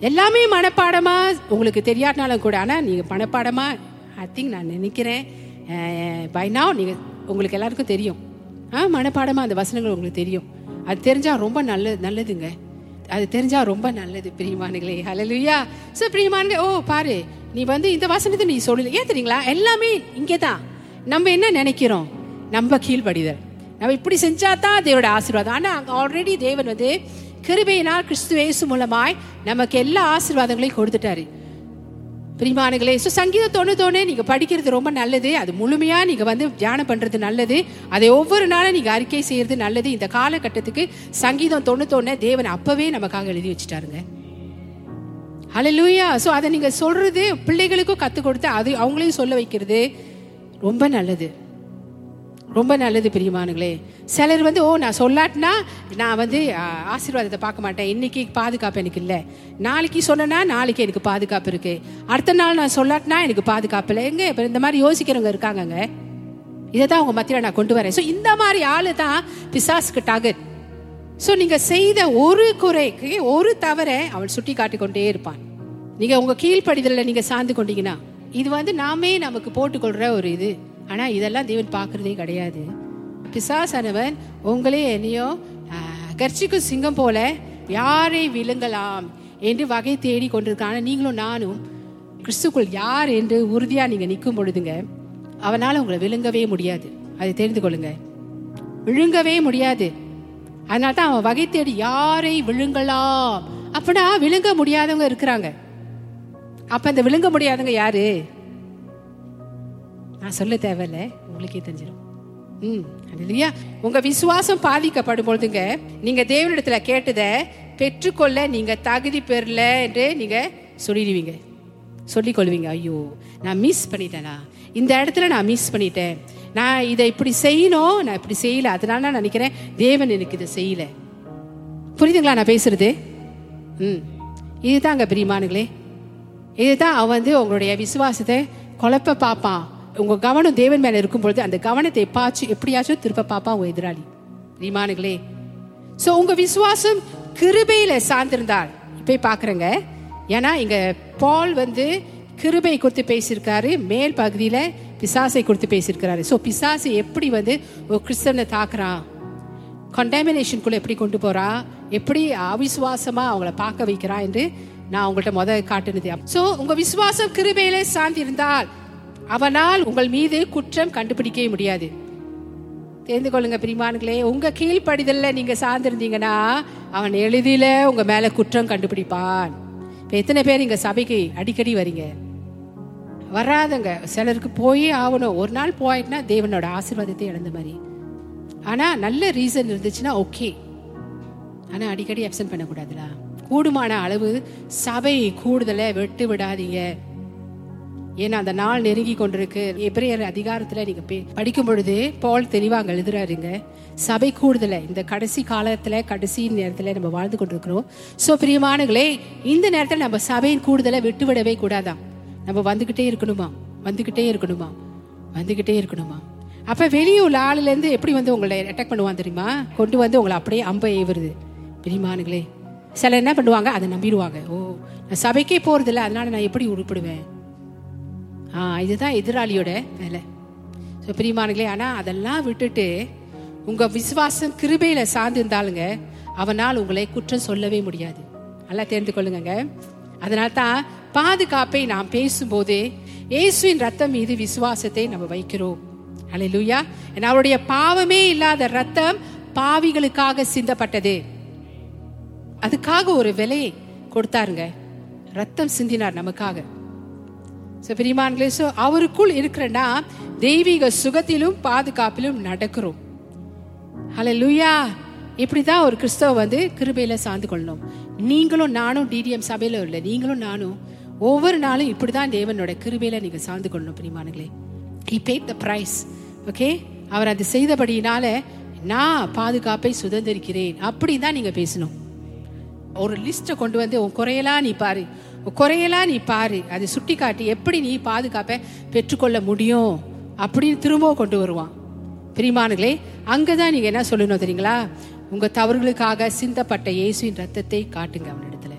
எல்லாமே மனப்பாடமா உங்களுக்கு தெரியாட்டினாலும் கூட ஆனா நீங்க மனப்பாடமா ஐ திங்க் நான் நினைக்கிறேன் பை நாவ் நீங்க உங்களுக்கு எல்லாருக்கும் தெரியும். ஆ மனப்பாடமா அந்த வசனங்கள் உங்களுக்கு தெரியும். அது தெரிஞ்சால் ரொம்ப நல்லது நல்லதுங்க. அது தெரிஞ்சால் ரொம்ப நல்லது பிரியமானுங்களே. ஹலலுயா ஸோ பிரியமானுங்க ஓ பாரு நீ வந்து இந்த வசனத்தை நீ சொல்லல ஏன் தெரியுங்களா? எல்லாமே இங்கே தான் நம்ம என்ன நினைக்கிறோம்? நம்ம கீழ்ப்படிதல். நம்ம இப்படி செஞ்சா தான் தேவோட ஆசீர்வாதம். ஆனால் அங்கே ஆல்ரெடி தேவன் வந்து கிருபையினால் கிறிஸ்துவேசு மூலமாய் நமக்கு எல்லா ஆசீர்வாதங்களையும் கொடுத்துட்டாரு. பிரிமானுகளே ஸோ சங்கீதம் தொண்ணூத்தொன்னு நீங்கள் படிக்கிறது ரொம்ப நல்லது. அது முழுமையாக நீங்கள் வந்து தியானம் பண்ணுறது நல்லது. அதை ஒவ்வொரு நாளும் நீங்கள் அறிக்கை செய்கிறது நல்லது. இந்த காலகட்டத்துக்கு சங்கீதம் தொண்ணூத்தொன்னு தேவன் அப்போவே நமக்காக எழுதி வச்சுட்டாருங்க. லூயா ஸோ அதை நீங்கள் சொல்கிறது பிள்ளைகளுக்கும் கற்றுக் கொடுத்து அது அவங்களையும் சொல்ல வைக்கிறது ரொம்ப நல்லது. ரொம்ப நல்லது பிரியமானுங்களே சிலர் வந்து ஓ நான் சொல்லாட்டினா நான் வந்து ஆசீர்வாதத்தை பார்க்க மாட்டேன். இன்னைக்கு பாதுகாப்பு எனக்கு இல்லை. நாளைக்கு சொன்னேன்னா நாளைக்கு எனக்கு பாதுகாப்பு இருக்கு. அடுத்த நாள் நான் சொல்லாட்டினா எனக்கு பாதுகாப்பு இல்லை. எங்க இப்ப இந்த மாதிரி யோசிக்கிறவங்க இருக்காங்கங்க. இதை தான் உங்க மத்தியில நான் கொண்டு வரேன். ஸோ இந்த மாதிரி ஆளு தான் பிசாசுக்கு டாகட் ஸோ நீங்க செய்த ஒரு குறைக்கு ஒரு தவறை அவன் சுட்டி காட்டி கொண்டே இருப்பான். நீங்க உங்க கீழ்ப்படிதலில் நீங்க சார்ந்து கொண்டீங்கன்னா இது வந்து நாமே நமக்கு போட்டுக்கொள்ற ஒரு இது. ஆனால் இதெல்லாம் தேவன் பார்க்குறதே கிடையாது. பிசாசானவன் உங்களே என்னையோ கர்ச்சிக்கும் சிங்கம் போல யாரை விழுங்கலாம்? என்று வகை தேடி கொண்டிருக்கான. நீங்களும் நானும் கிறிஸ்துக்குள் யார் என்று உறுதியாக நீங்கள் நிற்கும் பொழுதுங்க அவனால் உங்களை விழுங்கவே முடியாது. அதை தெரிந்து கொள்ளுங்க. விழுங்கவே முடியாது. அதனால தான் அவன் வகை தேடி யாரை விழுங்கலாம்? அப்படின்னா விழுங்க முடியாதவங்க இருக்கிறாங்க. அப்ப இந்த விழுங்க முடியாதவங்க யாரு? நான் சொல்ல தேவையில்ல. உங்களுக்கே தெரிஞ்சிடும் ம். இல்லையா? உங்க விசுவாசம் பாதிக்கப்படும் பொழுதுங்க நீங்க தேவனிடத்துல கேட்டதை பெற்றுக்கொள்ள நீங்க தகுதி பெறல என்று நீங்க சொல்லிடுவீங்க. சொல்லிக் கொள்வீங்க. ஐயோ நான் மிஸ் பண்ணிட்டேனா? இந்த இடத்துல நான் மிஸ் பண்ணிட்டேன். நான் இதை இப்படி செய்யணும். நான் இப்படி செய்யல. அதனால நான் நினைக்கிறேன் தேவன் எனக்கு இதை செய்யல. புரியுதுங்களா நான் பேசுறது? ம். இதுதாங்க பிரியமானுங்களே இதுதான் அவன் வந்து உங்களுடைய விசுவாசத்தை குழப்ப பார்ப்பான். உங்க கவனம் தேவன் மேல இருக்கும் பொழுது அந்த கவனத்தை எப்பாச்சும் எப்படியாச்சும் திருப்ப பாப்பா உங்க எதிராளி. பிரியமானுங்களே சோ உங்க விசுவாசம் கிருபையில சார்ந்திருந்தால் இப்ப பாக்குறேங்க. ஏன்னா இங்க பால் வந்து கிருபை கொடுத்து பேசியிருக்காரு மேல் பகுதியில பிசாசை கொடுத்து பேசியிருக்கிறாரு. சோ பிசாசு எப்படி வந்து ஒரு கிறிஸ்தவனை தாக்குறான் கண்டாமினேஷனுக்குள்ள எப்படி கொண்டு போகிறா எப்படி அவிசுவாசமா அவங்கள பார்க்க வைக்கிறா என்று நான் உங்கள்கிட்ட முத காட்டுனது. சோ உங்க விசுவாசம் கிருபையிலே சார்ந்திருந்தால் அவனால் உங்கள் மீது குற்றம் கண்டுபிடிக்கவே முடியாது. தெரிந்து கொள்ளுங்க பிரிமானுங்களே உங்க கீழ்ப்படிதல்ல நீங்க சார்ந்திருந்தீங்கன்னா அவன் எளிதில உங்க மேல குற்றம் கண்டுபிடிப்பான். இப்ப எத்தனை பேர் இங்க சபைக்கு அடிக்கடி வரீங்க? வராதங்க. சிலருக்கு போயே ஆகணும். ஒரு நாள் போயிட்டுனா தேவனோட ஆசீர்வாதத்தை இழந்த மாதிரி. ஆனா நல்ல ரீசன் இருந்துச்சுன்னா ஓகே ஆனா அடிக்கடி அப்சென்ட் பண்ணக்கூடாதுல கூடுமான அளவு சபை கூடுதலை விட்டு விடாதீங்க. ஏன்னா அந்த நாள் நெருங்கி கொண்டிருக்கு. எபிரேயர் அதிகாரத்துல நீங்க பே- படிக்கும் பொழுது பால் தெளிவா அங்க எழுதுறாருங்க. சபை கூடுதலை இந்த கடைசி காலத்துல கடைசி நேரத்துல நம்ம வாழ்ந்து கொண்டிருக்கிறோம். சோ பிரியமானங்களே இந்த நேரத்துல நம்ம சபையின் கூடுதலை விட்டு விடவே கூடாதான் நம்ம வந்துகிட்டே இருக்கணுமா? வந்துகிட்டே இருக்கணுமா? வந்துகிட்டே இருக்கணுமா? அப்ப வெளியே உள்ள ஆளுல இருந்து எப்படி வந்து உங்களை அட்டாக் பண்ணுவான் தெரியுமா? கொண்டு வந்து உங்களை அப்படியே அம்ப ஏவுறது. பிரியமானுங்களே சில என்ன பண்ணுவாங்க? அதை நம்பிடுவாங்க. ஓ நான் சபைக்கே போறதில்ல அதனால நான் எப்படி உருப்பிடுவேன்? இதுதான் எதிராளியோட வேலை. ஸோ பிரியமானங்களே ஆனால் அதெல்லாம் விட்டுட்டு உங்கள் விசுவாசம் கிருபையில் சார்ந்து இருந்தாலுங்க அவனால் உங்களை குற்றம் சொல்லவே முடியாது. நல்லா தெரிந்து கொள்ளுங்க அதனால தான் பாதுகாப்பை நாம் பேசும்போது இயேசுவின் ரத்தம் மீது விசுவாசத்தை நம்ம வைக்கிறோம். அல்லேலூயா ஏன்னா அவருடைய பாவமே இல்லாத ரத்தம் பாவிகளுக்காக சிந்தப்பட்டது. அதுக்காக ஒரு விலையை கொடுத்தாருங்க. ரத்தம் சிந்தினார் நமக்காக. ஸோ பிரிமான்களே ஸோ அவருக்குள் இருக்கிறனா தெய்வீக சுகத்திலும் பாதுகாப்பிலும் நடக்கிறோம். ஹalleluya இப்படி தான் ஒரு கிறிஸ்தவ வந்து கிருபையில சார்ந்து கொள்ளணும். நீங்களும் நானும் டிடிஎம் சபையில இல்லை நீங்களும் நானும் ஒவ்வொரு நாளும் இப்படி தான் தேவனோட கிருபையில நீங்க சார்ந்து கொள்ளணும் பிரிமானங்களே he paid the price okay அவர் அது செய்தபடியினால நான் பாதுகாப்பை சுதந்திரிக்கிறேன். அப்படின்னு தான் நீங்க பேசணும். ஒரு லிஸ்ட்டை கொண்டு வந்து உன் குறையெல்லாம் நீ பாரு. குறையெல்லாம் நீ பாரு. அதை சுட்டி காட்டி எப்படி நீ பாதுகாப்பை பெற்றுக்கொள்ள முடியும்? அப்படின்னு திரும்பவும் கொண்டு வருவான். பிரிமானுங்களே அங்கதான் நீங்க என்ன சொல்லணும் தெரியுங்களா? உங்க தவறுகளுக்காக சிந்தப்பட்ட இயேசுவின் ரத்தத்தை காட்டுங்க அவனிடத்துல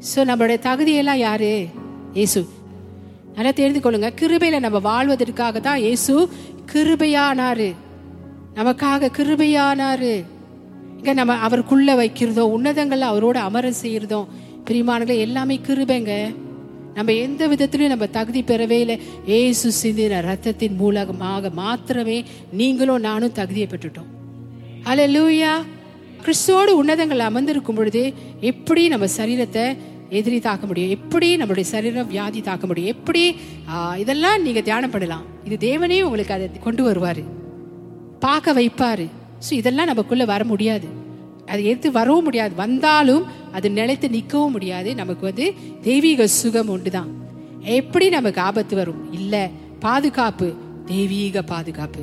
சோ நம்மளுடைய தகுதியெல்லாம் யாரு? இயேசு. நல்லா தெரிந்து கொள்ளுங்க. கிருபையில நம்ம வாழ்வதற்காக தான் இயேசு கிருபையானாரு. நமக்காக கிருபையானாரு. இங்க நம்ம அவருக்குள்ள வைக்கிறதோ உன்னதங்கள்ல அவரோட அமர செய்யறதோ பிரிமானங்களே எல்லாமே கிருபைங்க. நம்ம எந்த விதத்திலையும் நம்ம தகுதி பெறவே இல்லை. ஏசு சிந்தின ரத்தத்தின் மூலமாக மாத்திரமே நீங்களும் நானும் தகுதியை பெற்றுட்டோம். அல்லேலூயா கிறிஸ்துவோடு உன்னதங்கள் அமர்ந்திருக்கும் பொழுது எப்படி நம்ம சரீரத்தை எதிரி தாக்க முடியும்? எப்படி நம்மளுடைய சரீரம் வியாதி தாக்க முடியும்? எப்படி இதெல்லாம் நீங்க தியானம் பண்ணலாம். இது தேவனே உங்களுக்கு அதை கொண்டு வருவாரு. பார்க்க வைப்பாரு. ஸோ இதெல்லாம் நமக்குள்ள வர முடியாது. அது எடுத்து வரவும் முடியாது. வந்தாலும் அது நிலைத்து நிற்கவும் முடியாது. நமக்கு வந்து தெய்வீக சுகம் உண்டு தான் எப்படி நமக்கு ஆபத்து வரும்? இல்லை பாதுகாப்பு தெய்வீக பாதுகாப்பு.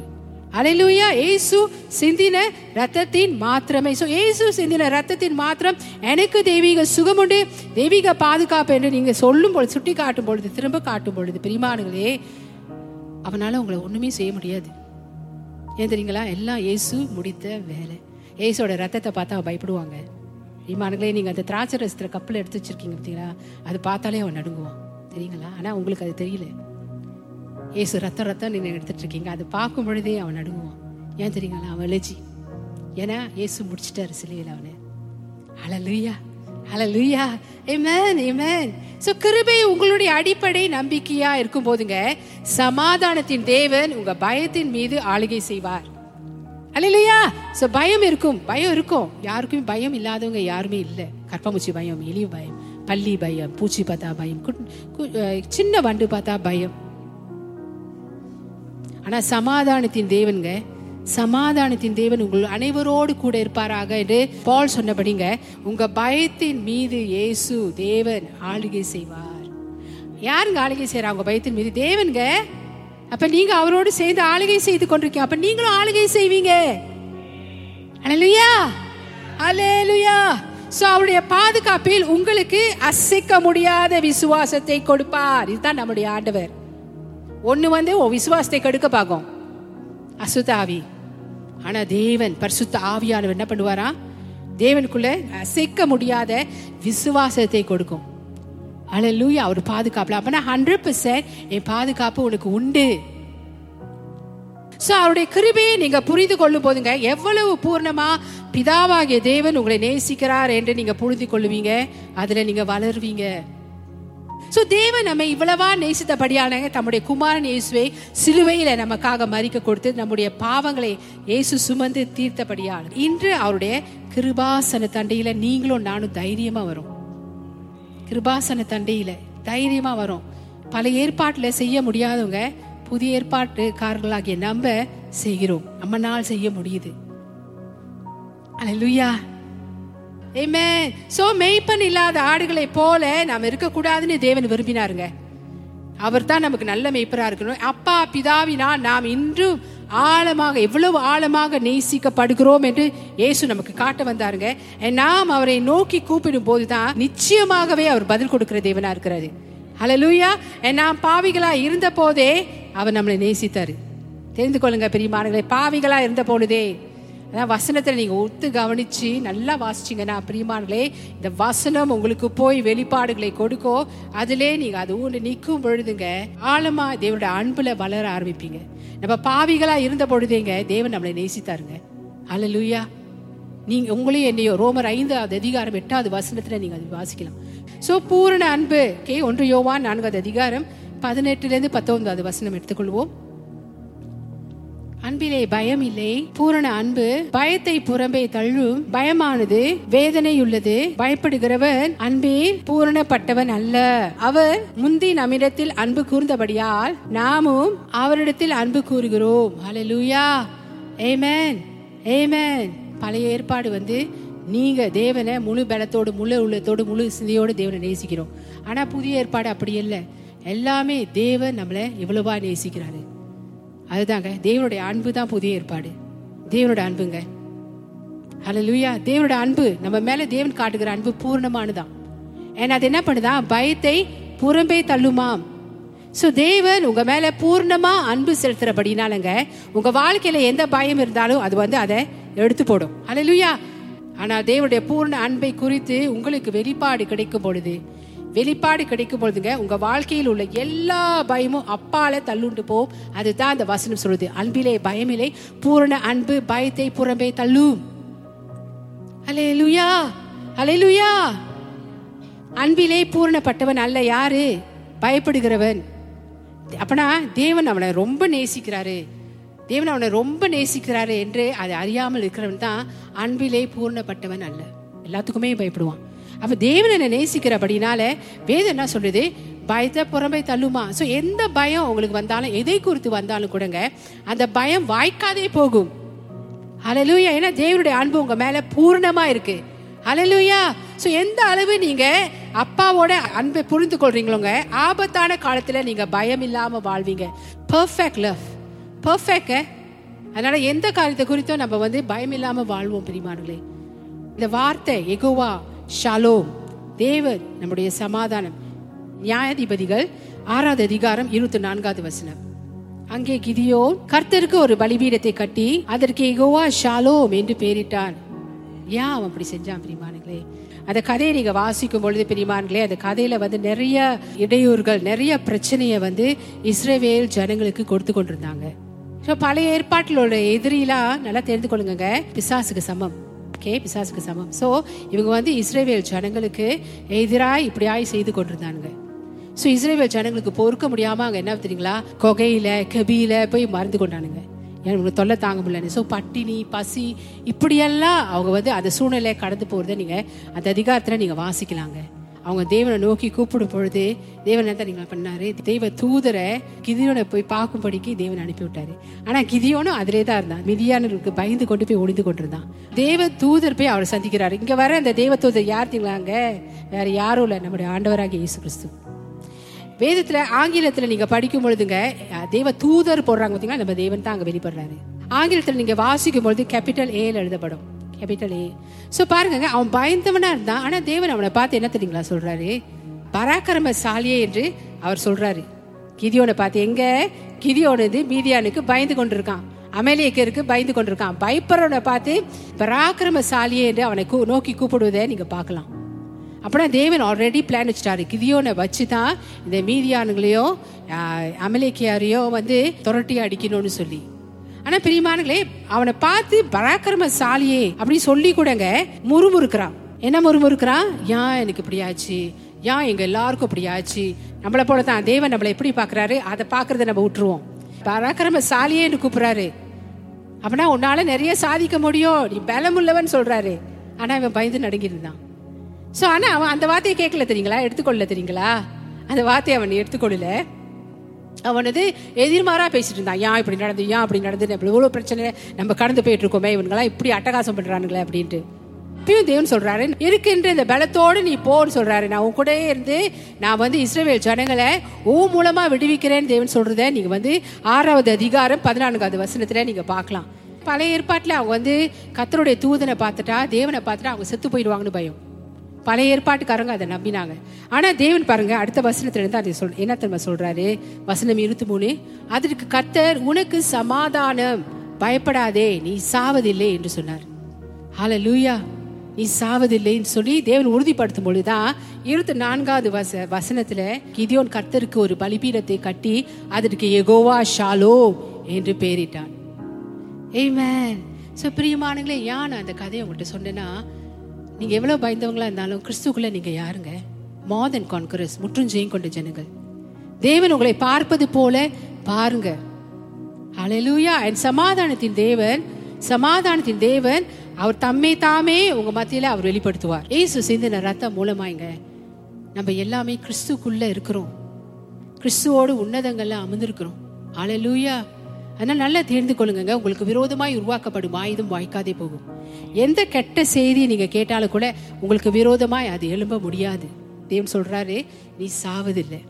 அலையிலூயா ஏசு சிந்தின ரத்தத்தின் மாத்திரமே. ஸோ ஏசு சிந்தின ரத்தத்தின் மாத்திரம் எனக்கு தெய்வீக சுகம் உண்டு. தெய்வீக பாதுகாப்பு என்று நீங்க சொல்லும் பொழுது சுட்டி காட்டும் பொழுது திரும்ப காட்டும் பொழுது பிரிமானுகளே அவனால உங்களை ஒண்ணுமே செய்ய முடியாது. ஏன் தெரியுங்களா? எல்லாம் இயேசு முடித்த வேலை. ஏசோட ரத்தத்தை பார்த்தா அவன் பயப்படுவாங்க. இமானுங்களே நீங்கள் அந்த திராட்சை ரசத்தில் கப்பில் எடுத்து வச்சிருக்கீங்க பார்த்தீங்களா? அது பார்த்தாலே அவன் நடுங்குவான். தெரியுங்களா? ஆனால் உங்களுக்கு அது தெரியல. ஏசு ரத்தம் ரத்தம் நீங்கள் எடுத்துட்ருக்கீங்க அது பார்க்கும் பொழுதே அவன் நடுங்குவான். ஏன் தெரியுங்களா? அவன் எலர்ஜி ஏன்னா இயேசு முடிச்சிட்டாரு சிலையில் அவனை. அல ஹalleluya. ஏமேன் ஏமேன் ஸோ கிருபை உங்களுடைய அடிப்படை நம்பிக்கையா இருக்கும் போதுங்க சமாதானத்தின் தேவன் உங்க பயத்தின் மீது ஆளுகை செய்வார். அல்லையா சோ பயம் இருக்கும் பயம் இருக்கும். யாருக்குமே பயம் இல்லாதவங்க யாருமே இல்ல. கற்பமுச்சி பயம் எலி பயம் பள்ளி பயம் பூச்சி பார்த்தா பயம் சின்ன வண்டு பார்த்தா பயம். ஆனா சமாதானத்தின் தேவனுங்க சமாதானத்தின் தேவன் உங்கள் அனைவரோடு கூட இருப்பாராக என்று பால் சொன்னபடிங்க உங்க பயத்தின் மீது இயேசு தேவன் ஆளுகை செய்வார். யாருங்க ஆளுகை செய்யறாங்க பயத்தின் மீது? தேவன்க அப்ப நீங்க அவரோடு சேர்ந்து ஆளுகை செய்து கொண்டிருக்கீங்க. அப்ப நீங்களும் ஆளுகை செய்வீங்க. அலலுயா அலேலுயா சோ அவருடைய பாதுகாப்பில் உங்களுக்கு அசைக்க முடியாத விசுவாசத்தை கொடுப்பார். இதுதான் நம்முடைய ஆண்டவர். ஒண்ணு வந்து உன் விசுவாசத்தை கெடுக்க பார்க்கும் அசுத்த ஆவி. ஆனா தேவன் பரிசுத்த ஆவியானவர் என்ன பண்ணுவாரா? தேவனுக்குள்ள அசைக்க முடியாத விசுவாசத்தை கொடுக்கும். அழலூயா அவர் பாதுகாப்புல. அப்பனா ஹண்ட்ரட் பர்சன்ட் என் பாதுகாப்பு உனக்கு உண்டு. ஸோ அவருடைய கிருபையை நீங்க புரிந்து கொள்ளும் போதுங்க எவ்வளவு பூர்ணமா பிதாவாகிய தேவன் உங்களை நேசிக்கிறார் என்று நீங்க புரிந்து கொள்ளுவீங்க அதுல நீங்க வளருவீங்க. ஸோ தேவன் நம்ம இவ்வளவா நேசித்தபடியான தம்முடைய குமாரன் இயேசுவை சிலுவையில நமக்காக மறிக்க கொடுத்து நம்முடைய பாவங்களை இயேசு சுமந்து தீர்த்தபடியால் இன்று அவருடைய கிருபாசன தண்டையில நீங்களும் நானும் தைரியமா வரும். கிருபாசன தண்டையில் தைரியமாக வரும். பல ஏற்பாட்டில் செய்ய முடியாதவங்க புதிய ஏற்பாட்டுக்காரர்களாகிய நம்ம செய்கிறோம். நம்மனால் செய்ய முடியுது. அல்லேலூயா ஏமே சோ மெய்ப்பன் இல்லாத ஆடுகளை போல நாம் இருக்கக்கூடாதுன்னு தேவன் விரும்பினாருங்க. அவர் தான் நமக்கு நல்ல மெய்ப்பராக இருக்கணும். அப்பா பிதாவினா நாம் இன்றும் ஆழமாக எவ்வளவு ஆழமாக நேசிக்கப்படுகிறோம் என்று இயேசு நமக்கு காட்ட வந்தாருங்க. நாம் அவரை நோக்கி கூப்பிடும் போதுதான் நிச்சயமாகவே அவர் பதில் கொடுக்கிற தேவனா இருக்கிறாரு. ஹலலூயா நாம் பாவிகளா இருந்த போதே அவர் நம்மளை நேசித்தாரு. தெரிந்து கொள்ளுங்க பெரியமானங்களே பாவிகளா இருந்த பொழுதே அதான் வசனத்தில் நீங்கள் ஒத்து கவனித்து நல்லா வாசிச்சிங்கன்னா பிரியமானங்களே இந்த வசனம் உங்களுக்கு போய் வெளிப்பாடுகளை கொடுக்கோ. அதிலே நீங்கள் அது ஊண்டு நிற்கும் பொழுதுங்க ஆழமாக தேவனுடைய அன்பில் வளர ஆரம்பிப்பீங்க. நம்ம பாவிகளாக இருந்த பொழுதேங்க தேவன் நம்மளை நேசித்தாருங்க. அல்லேலூயா நீங்கள் உங்களையும் என்னையோ ரோமர் ஐந்தாவது அதிகாரம் எட்டாவது வசனத்தில் நீங்கள் அது வாசிக்கலாம். ஸோ பூரண அன்பு. கே ஒன்று யோவான் நான்காவது அதிகாரம் பதினெட்டுலேருந்து பத்தொன்பதாவது வசனம் எடுத்துக்கொள்வோம். அன்பிலே பயம் இல்லை பூரண அன்பு பயத்தை புறம்பே தள்ளும் பயமானது வேதனையுள்ளது. பயப்படுகிறவன் அன்பே பூரணப்பட்டவன் அல்ல. அவர் முந்தி நம்மிடத்தில் அன்பு கூர்ந்தபடியால் நாமும் அவரிடத்தில் அன்பு கூறுகிறோம். ஹalleluya ஏமேன் ஏமேன் பழைய ஏற்பாடு வந்து நீங்க தேவனை முழு பலத்தோடு முழு உள்ளத்தோடு முழு சிந்தையோடு தேவனை நேசிக்கிறோம். ஆனா புதிய ஏற்பாடு அப்படி இல்லை. எல்லாமே தேவன் நம்மளை எவ்வளவா நேசிக்கிறாரு. அதுதாங்க தேவனுடைய அன்பு தான் புதிய ஏற்பாடு. தேவனோட அன்புங்க. ஹalleluya தேவனோட அன்பு நம்ம மேல தேவன் காட்டுகிற அன்பு பூர்ணமானதான் ஏன்னா அது என்ன பண்ணுதா? பயத்தை புறம்பே தள்ளுமாம். சோ தேவன் உங்க மேல பூர்ணமா அன்பு செலுத்துறபடினாலங்க உங்க வாழ்க்கையில எந்த பயம் இருந்தாலும் அது வந்து அதை எடுத்து போடும். அல்லேலூயா ஆனால் தேவனுடைய பூர்ண அன்பை குறித்து உங்களுக்கு வெளிப்பாடு கிடைக்கும் பொழுது வெளிப்பாடு கிடைக்கும் பொழுதுங்க உங்க வாழ்க்கையில் உள்ள எல்லா பயமும் அப்பால தள்ளுண்டு போம். அதுதான் அந்த வசனம் சொல்லுது. அன்பிலே பயமில்லை பூரண அன்பு பயத்தை புறம்பே தள்ளும். அலே லுயா அலே லுயா அன்பிலே பூரணப்பட்டவன் அல்ல யாரு? பயப்படுகிறவன். அப்பனா தேவன் அவனை ரொம்ப நேசிக்கிறாரு. தேவன் அவனை ரொம்ப நேசிக்கிறாரு என்று அதை அறியாமல் இருக்கிறவன் தான் அன்பிலே பூர்ணப்பட்டவன் அல்ல. எல்லாத்துக்குமே பயப்படுவான். அப்ப தேவன் என்னை நேசிக்கிறபடினால வேதம் என்ன சொல்றது பயத்தை புறம்பை தள்ளுமா? ஸோ எந்த பயம் உங்களுக்கு வந்தாலும் எதை குறித்து வந்தாலும் கூடங்க. அந்த பயம் வாய்க்காதே போகும். அலலூயா ஏன்னா தேவனுடைய அன்பு உங்க மேல பூர்ணமா இருக்கு. அலலூயா ஸோ எந்த அளவு நீங்க அப்பாவோட அன்பை புரிந்து கொள்றீங்களோங்க ஆபத்தான காலத்துல நீங்க பயம் இல்லாம வாழ்வீங்க. பர்ஃபெக்ட் லவ் பர்ஃபெக்ட் அதனால எந்த காரியத்தை குறித்தும் நம்ம வந்து பயம் இல்லாம வாழ்வோம் பிரிமானங்களே இந்த வார்த்தை எகுவா ஷாலோம். தேவர் நம்முடைய சமாதானம். நியாயாதிபதிகள் ஆறாவது அதிகாரம் இருபத்தி நான்காவது வசனம். அங்கே கிதியோ கர்த்தருக்கு ஒரு பலிபீடத்தை கட்டி அதற்கு எகோவா ஷாலோம் என்று பெயரிட்டான் ஏன் அவன் அப்படி செஞ்சான் பிரிமானுங்களே அந்த கதையை நீங்க வாசிக்கும் பொழுது பிரிமான்களே அந்த கதையில வந்து நிறைய இடையூறுகள் நிறைய பிரச்சனையை வந்து இஸ்ரேவேல் ஜனங்களுக்கு கொடுத்து கொண்டிருந்தாங்க. ஸோ பழைய ஏற்பாட்டில் உள்ள எதிரிலாம் நல்லா தெரிந்து கொள்ளுங்க பிசாசுக்கு சமம். ஓகே பிசாசுக்கு சமம். ஸோ இவங்க வந்து இஸ்ரேவேல் ஜனங்களுக்கு எதிராக இப்படியாய் செய்து கொண்டிருந்தானுங்க. ஸோ இஸ்ரேவேல் ஜனங்களுக்கு பொறுக்க முடியாமல் அங்கே என்ன தெரியுங்களா? கொகையில் கபியில் போய் மருந்து கொண்டானுங்க. எனக்கு தொல்லை தாங்க முடியலன்னு. ஸோ பட்டினி பசி இப்படியெல்லாம் அவங்க வந்து அந்த சூழ்நிலையை கடந்து போகிறத நீங்கள் அந்த அதிகாரத்தில் நீங்கள் வாசிக்கலாங்க. அவங்க தேவனை நோக்கி கூப்பிடும் பொழுது தேவன் என்ன நீங்க பண்ணாரு? தெய்வ தூதரை கிதியோனை போய் பார்க்கும்படிக்கு தேவன் அனுப்பி விட்டாரு ஆனா கிதியோனும் அதிலே தான் இருந்தான். மிதியானவர்களுக்கு பயந்து கொண்டு போய் ஒளிந்து கொண்டிருந்தான். தேவ தூதர் போய் அவரை சந்திக்கிறாரு. இங்க வர அந்த தேவ தூதர் யார் தீங்களாங்க வேற யாரும் இல்லை. நம்முடைய ஆண்டவராக இயேசு கிறிஸ்து வேதத்துல ஆங்கிலத்துல நீங்க படிக்கும் பொழுதுங்க தேவ தூதர் போடுறாங்க பார்த்தீங்கன்னா நம்ம தேவன் தான் அங்க வெளிப்படுறாரு. ஆங்கிலத்துல நீங்க வாசிக்கும் பொழுது கேபிட்டல் ஏல எழுதப்படும். கேபிட்டலே ஸோ பாருங்க அவன் பயந்தவனா இருந்தான். ஆனா தேவன் அவனை பார்த்து என்ன தெரியுங்களா சொல்றாரு? பராக்கிரமசாலியே என்று அவர் சொல்றாரு. கிதியோனை பார்த்து எங்க? கிதியோனது மீதியானுக்கு பயந்து கொண்டிருக்கான். அமேலியக்கருக்கு பயந்து கொண்டிருக்கான். பயப்படுறவனை பார்த்து பராக்கிரமசாலியே என்று அவனை கூ- நோக்கி கூப்பிடுவதை நீங்க பார்க்கலாம். அப்படின்னா தேவன் ஆல்ரெடி பிளான் வச்சுட்டாரு. கிதியோனை வச்சு தான் இந்த மீதியானுங்களையும் அமலேக்கியாரையோ வந்து துரட்டி அடிக்கணும்னு சொல்லி. ஆனா பிரியமானங்களே அவனை பார்த்து பராக்கிரமசாலியே அப்படின்னு சொல்லி கூடங்க முறுமுறுக்கிறான். என்ன முறுமுறுக்கிறான் ஏன் எனக்கு இப்படி ஆச்சு. ஏன் எங்க எல்லாருக்கும் இப்படி ஆச்சு. நம்மளை போல தான் தேவன் நம்மளை எப்படி பாக்குறாரு அதை பாக்குறத நம்ம விட்டுருவோம். பராக்கிரமசாலியேன்னு கூப்பிடுறாரு. அப்படின்னா உன்னால நிறைய சாதிக்க முடியும். நீ பலமுள்ளவன் சொல்றாரு. ஆனா இவன் பயந்து நடுங்கிருந்தான் சோ ஆனா அவன் அந்த வார்த்தையை கேட்கல தெரியுங்களா? எடுத்துக்கொள்ள தெரியுங்களா? அந்த வார்த்தையை அவன் எடுத்துக்கொள்ளல. அவனது எதிர்மாறா பேசிட்டு இருந்தான். ஏன் இப்படி நடந்து ஏன் அப்படி நடந்து இப்படி இவ்வளோ பிரச்சனை நம்ம கடந்து போயிட்டு இருக்கோமே இவங்களாம் இப்படி அட்டகாசம் பண்ணுறானுங்களே அப்படின்ட்டு. இப்பயும் தேவன் சொல்றாரு இருக்கின்ற இந்த பலத்தோடு நீ போன்னு சொல்றாரு. நான் உன் கூடயே இருந்து நான் வந்து இஸ்ரேவேல் ஜனங்களை ஓ மூலமா விடுவிக்கிறேன்னு தேவன் சொல்றத நீங்க வந்து ஆறாவது அதிகாரம் பதினான்காவது வசனத்துல நீங்க பார்க்கலாம். பழைய ஏற்பாட்டில் அவங்க வந்து கத்தருடைய தூதனை பார்த்துட்டா தேவனை பார்த்துட்டா அவங்க செத்து போயிடுவாங்கன்னு பயம். பழைய ஏற்பாட்டுக்காரங்க அதை நம்பினாங்க. ஆனா தேவன் பாருங்க அடுத்த வசனத்திலிருந்து அதை சொல் என்ன தெரியுமா சொல்றாரு? வசனம் இருபத்தி மூணு அதற்கு கத்தர் உனக்கு சமாதானம் பயப்படாதே நீ சாவதில்லை என்று சொன்னார். ஹalleluya நீ சாவதில்லைன்னு சொல்லி தேவன் உறுதிப்படுத்தும் பொழுதுதான் இருபத்தி நான்காவது வச வசனத்துல கிதியோன் கர்த்தருக்கு ஒரு பலிபீடத்தை கட்டி அதற்கு எகோவா ஷாலோ என்று பெயரிட்டான். மேன் ஸோ பிரியமானங்களே ஏன் நான் அந்த கதையை உங்கள்கிட்ட சொன்னேன்னா நீங்க எவ்வளவு பயந்தவங்களா இருந்தாலும் கிறிஸ்துக்குள்ள நீங்க யாருங்க? மோர் தென் கான்கரஸ் முற்றும் கொண்ட ஜனங்கள். தேவன் உங்களை பார்ப்பது போல பாருங்க. அலலூயா என் சமாதானத்தின் தேவன் சமாதானத்தின் தேவன் அவர் தம்மை தாமே உங்க மத்தியில அவர் வெளிப்படுத்துவார். ஏசு சிந்தின ரத்தம் மூலமாங்க நம்ம எல்லாமே கிறிஸ்துக்குள்ள இருக்கிறோம். கிறிஸ்துவோடு உன்னதங்கள்ல அமர்ந்திருக்கிறோம். அலலூயா அதனால் நல்லா தெரிந்து கொள்ளுங்க உங்களுக்கு விரோதமாய் உருவாக்கப்படும் ஆயுதம் வாய்க்காதே போகும். எந்த கெட்ட செய்தி நீங்க கேட்டாலும் கூட உங்களுக்கு விரோதமாய் அது எழும்ப முடியாது. தேவன் சொல்றாரு நீ சாவதில்லை.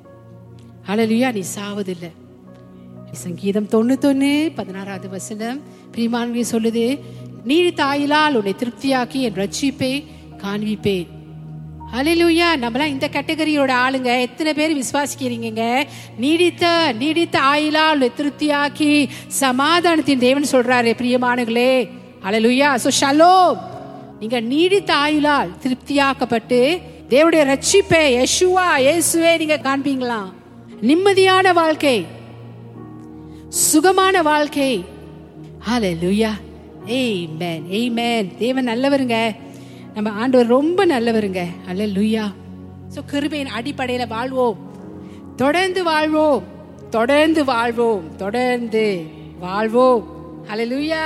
அழலியா நீ சாவதில்லை. சங்கீதம் தொண்ணூத்தொன்னு பதினாறாவது வசனம். பிரிமான்வி சொல்லுது நீர் தாயிலால் உன்னை திருப்தியாக்கி என் ரட்சிப்பை காண்பிப்பேன். ஹalleluya நம்மளாம் இந்த கேட்டகரியோட ஆளுங்க. எத்தனை பேர் விசுவாசிக்கிறீங்க நீடித்த நீடித்த ஆயிலால் திருப்தியாக்கி சமாதானத்தின் தேவன் சொல்றாரு பிரியமானங்களே அலலுயா சோ ஷலோ நீங்க நீடித்த ஆயுளால் திருப்தியாக்கப்பட்டு தேவடைய ரட்சிப்பை யசுவா இயேசுவே நீங்க காண்பீங்களா? நிம்மதியான வாழ்க்கை. சுகமான வாழ்க்கை. ஹalleluya ஆமென் ஆமென் தேவன் நல்லவருங்க. நம்ம ஆண்டவர் ரொம்ப நல்லவருங்க. அல்ல லுய்யா ஸோ கிருபையின் அடிப்படையில் வாழ்வோம். தொடர்ந்து வாழ்வோம். தொடர்ந்து வாழ்வோம். தொடர்ந்து வாழ்வோம். ஹalleluya